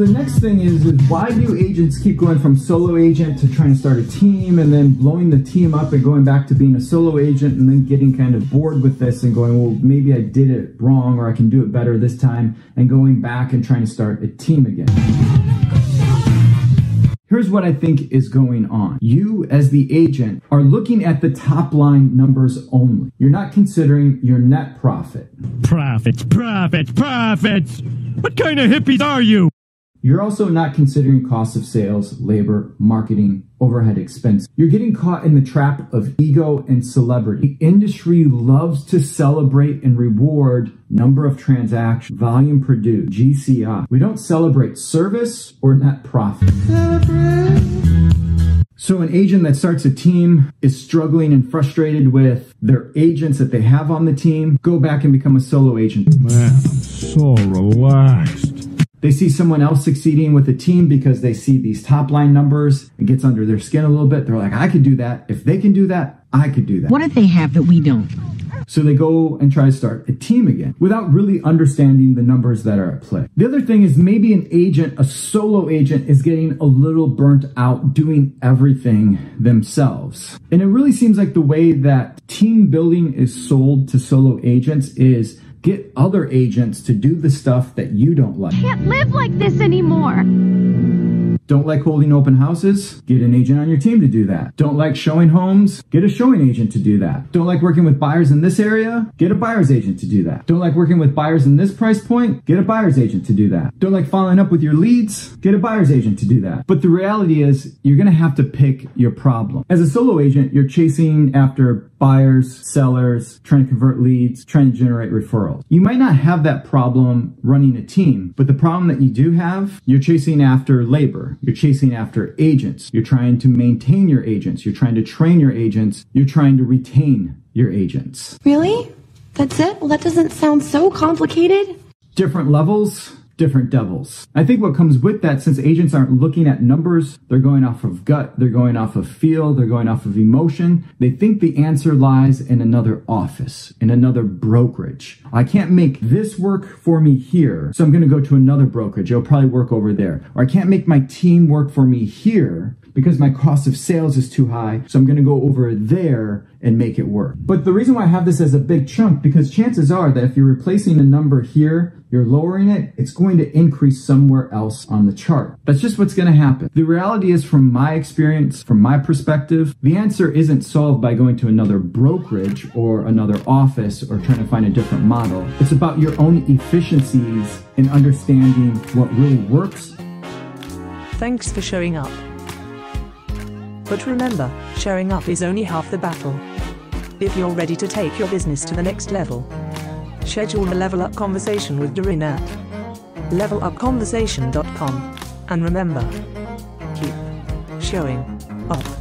the next thing is, is why do agents keep going from solo agent to trying to start a team and then blowing the team up and going back to being a solo agent and then getting kind of bored with this and going, well, maybe I did it wrong or I can do it better this time and going back and trying to start a team again. Here's what I think is going on. You, as the agent, are looking at the top line numbers only. You're not considering your net profit. Profits, profits, profits! What kind of hippies are you? You're also not considering cost of sales, labor, marketing, overhead expense. You're getting caught in the trap of ego and celebrity. The industry loves to celebrate and reward number of transactions, volume produced, GCI. We don't celebrate service or net profit. So an agent that starts a team is struggling and frustrated with their agents that they have on the team. Go back and become a solo agent. Man, I'm so relaxed. They see someone else succeeding with a team because they see these top line numbers. It gets under their skin a little bit. They're like, I could do that. If they can do that, I could do that. What do they have that we don't? So they go and try to start a team again without really understanding the numbers that are at play. The other thing is maybe an agent, a solo agent, is getting a little burnt out doing everything themselves. And it really seems like the way that team building is sold to solo agents is Get other agents to do the stuff that you don't like. Can't live like this anymore. Don't like holding open houses? Get an agent on your team to do that. Don't like showing homes? Get a showing agent to do that. Don't like working with buyers in this area? Get a buyer's agent to do that. Don't like working with buyers in this price point? Get a buyer's agent to do that. Don't like following up with your leads? Get a buyer's agent to do that. But the reality is, you're gonna have to pick your problem. As a solo agent, you're chasing after buyers, sellers, trying to convert leads, trying to generate referrals. You might not have that problem running a team, but the problem that you do have, you're chasing after labor. You're chasing after agents. You're trying to maintain your agents. You're trying to train your agents. You're trying to retain your agents. Really? That's it? Well, that doesn't sound so complicated. Different levels, different devils. I think what comes with that, since agents aren't looking at numbers, they're going off of gut, they're going off of feel, they're going off of emotion. They think the answer lies in another office, in another brokerage. I can't make this work for me here, so I'm going to go to another brokerage. It'll probably work over there. Or I can't make my team work for me here because my cost of sales is too high. So I'm going to go over there and make it work. But the reason why I have this as a big chunk, because chances are that if you're replacing a number here, you're lowering it, it's going to increase somewhere else on the chart. That's just what's going to happen. The reality is from my experience, from my perspective, the answer isn't solved by going to another brokerage or another office or trying to find a different model. It's about your own efficiencies in understanding what really works. Thanks for showing up. But remember, showing up is only half the battle. If you're ready to take your business to the next level, schedule a level up conversation with Doreen at levelupconversation.com. And remember, keep showing up.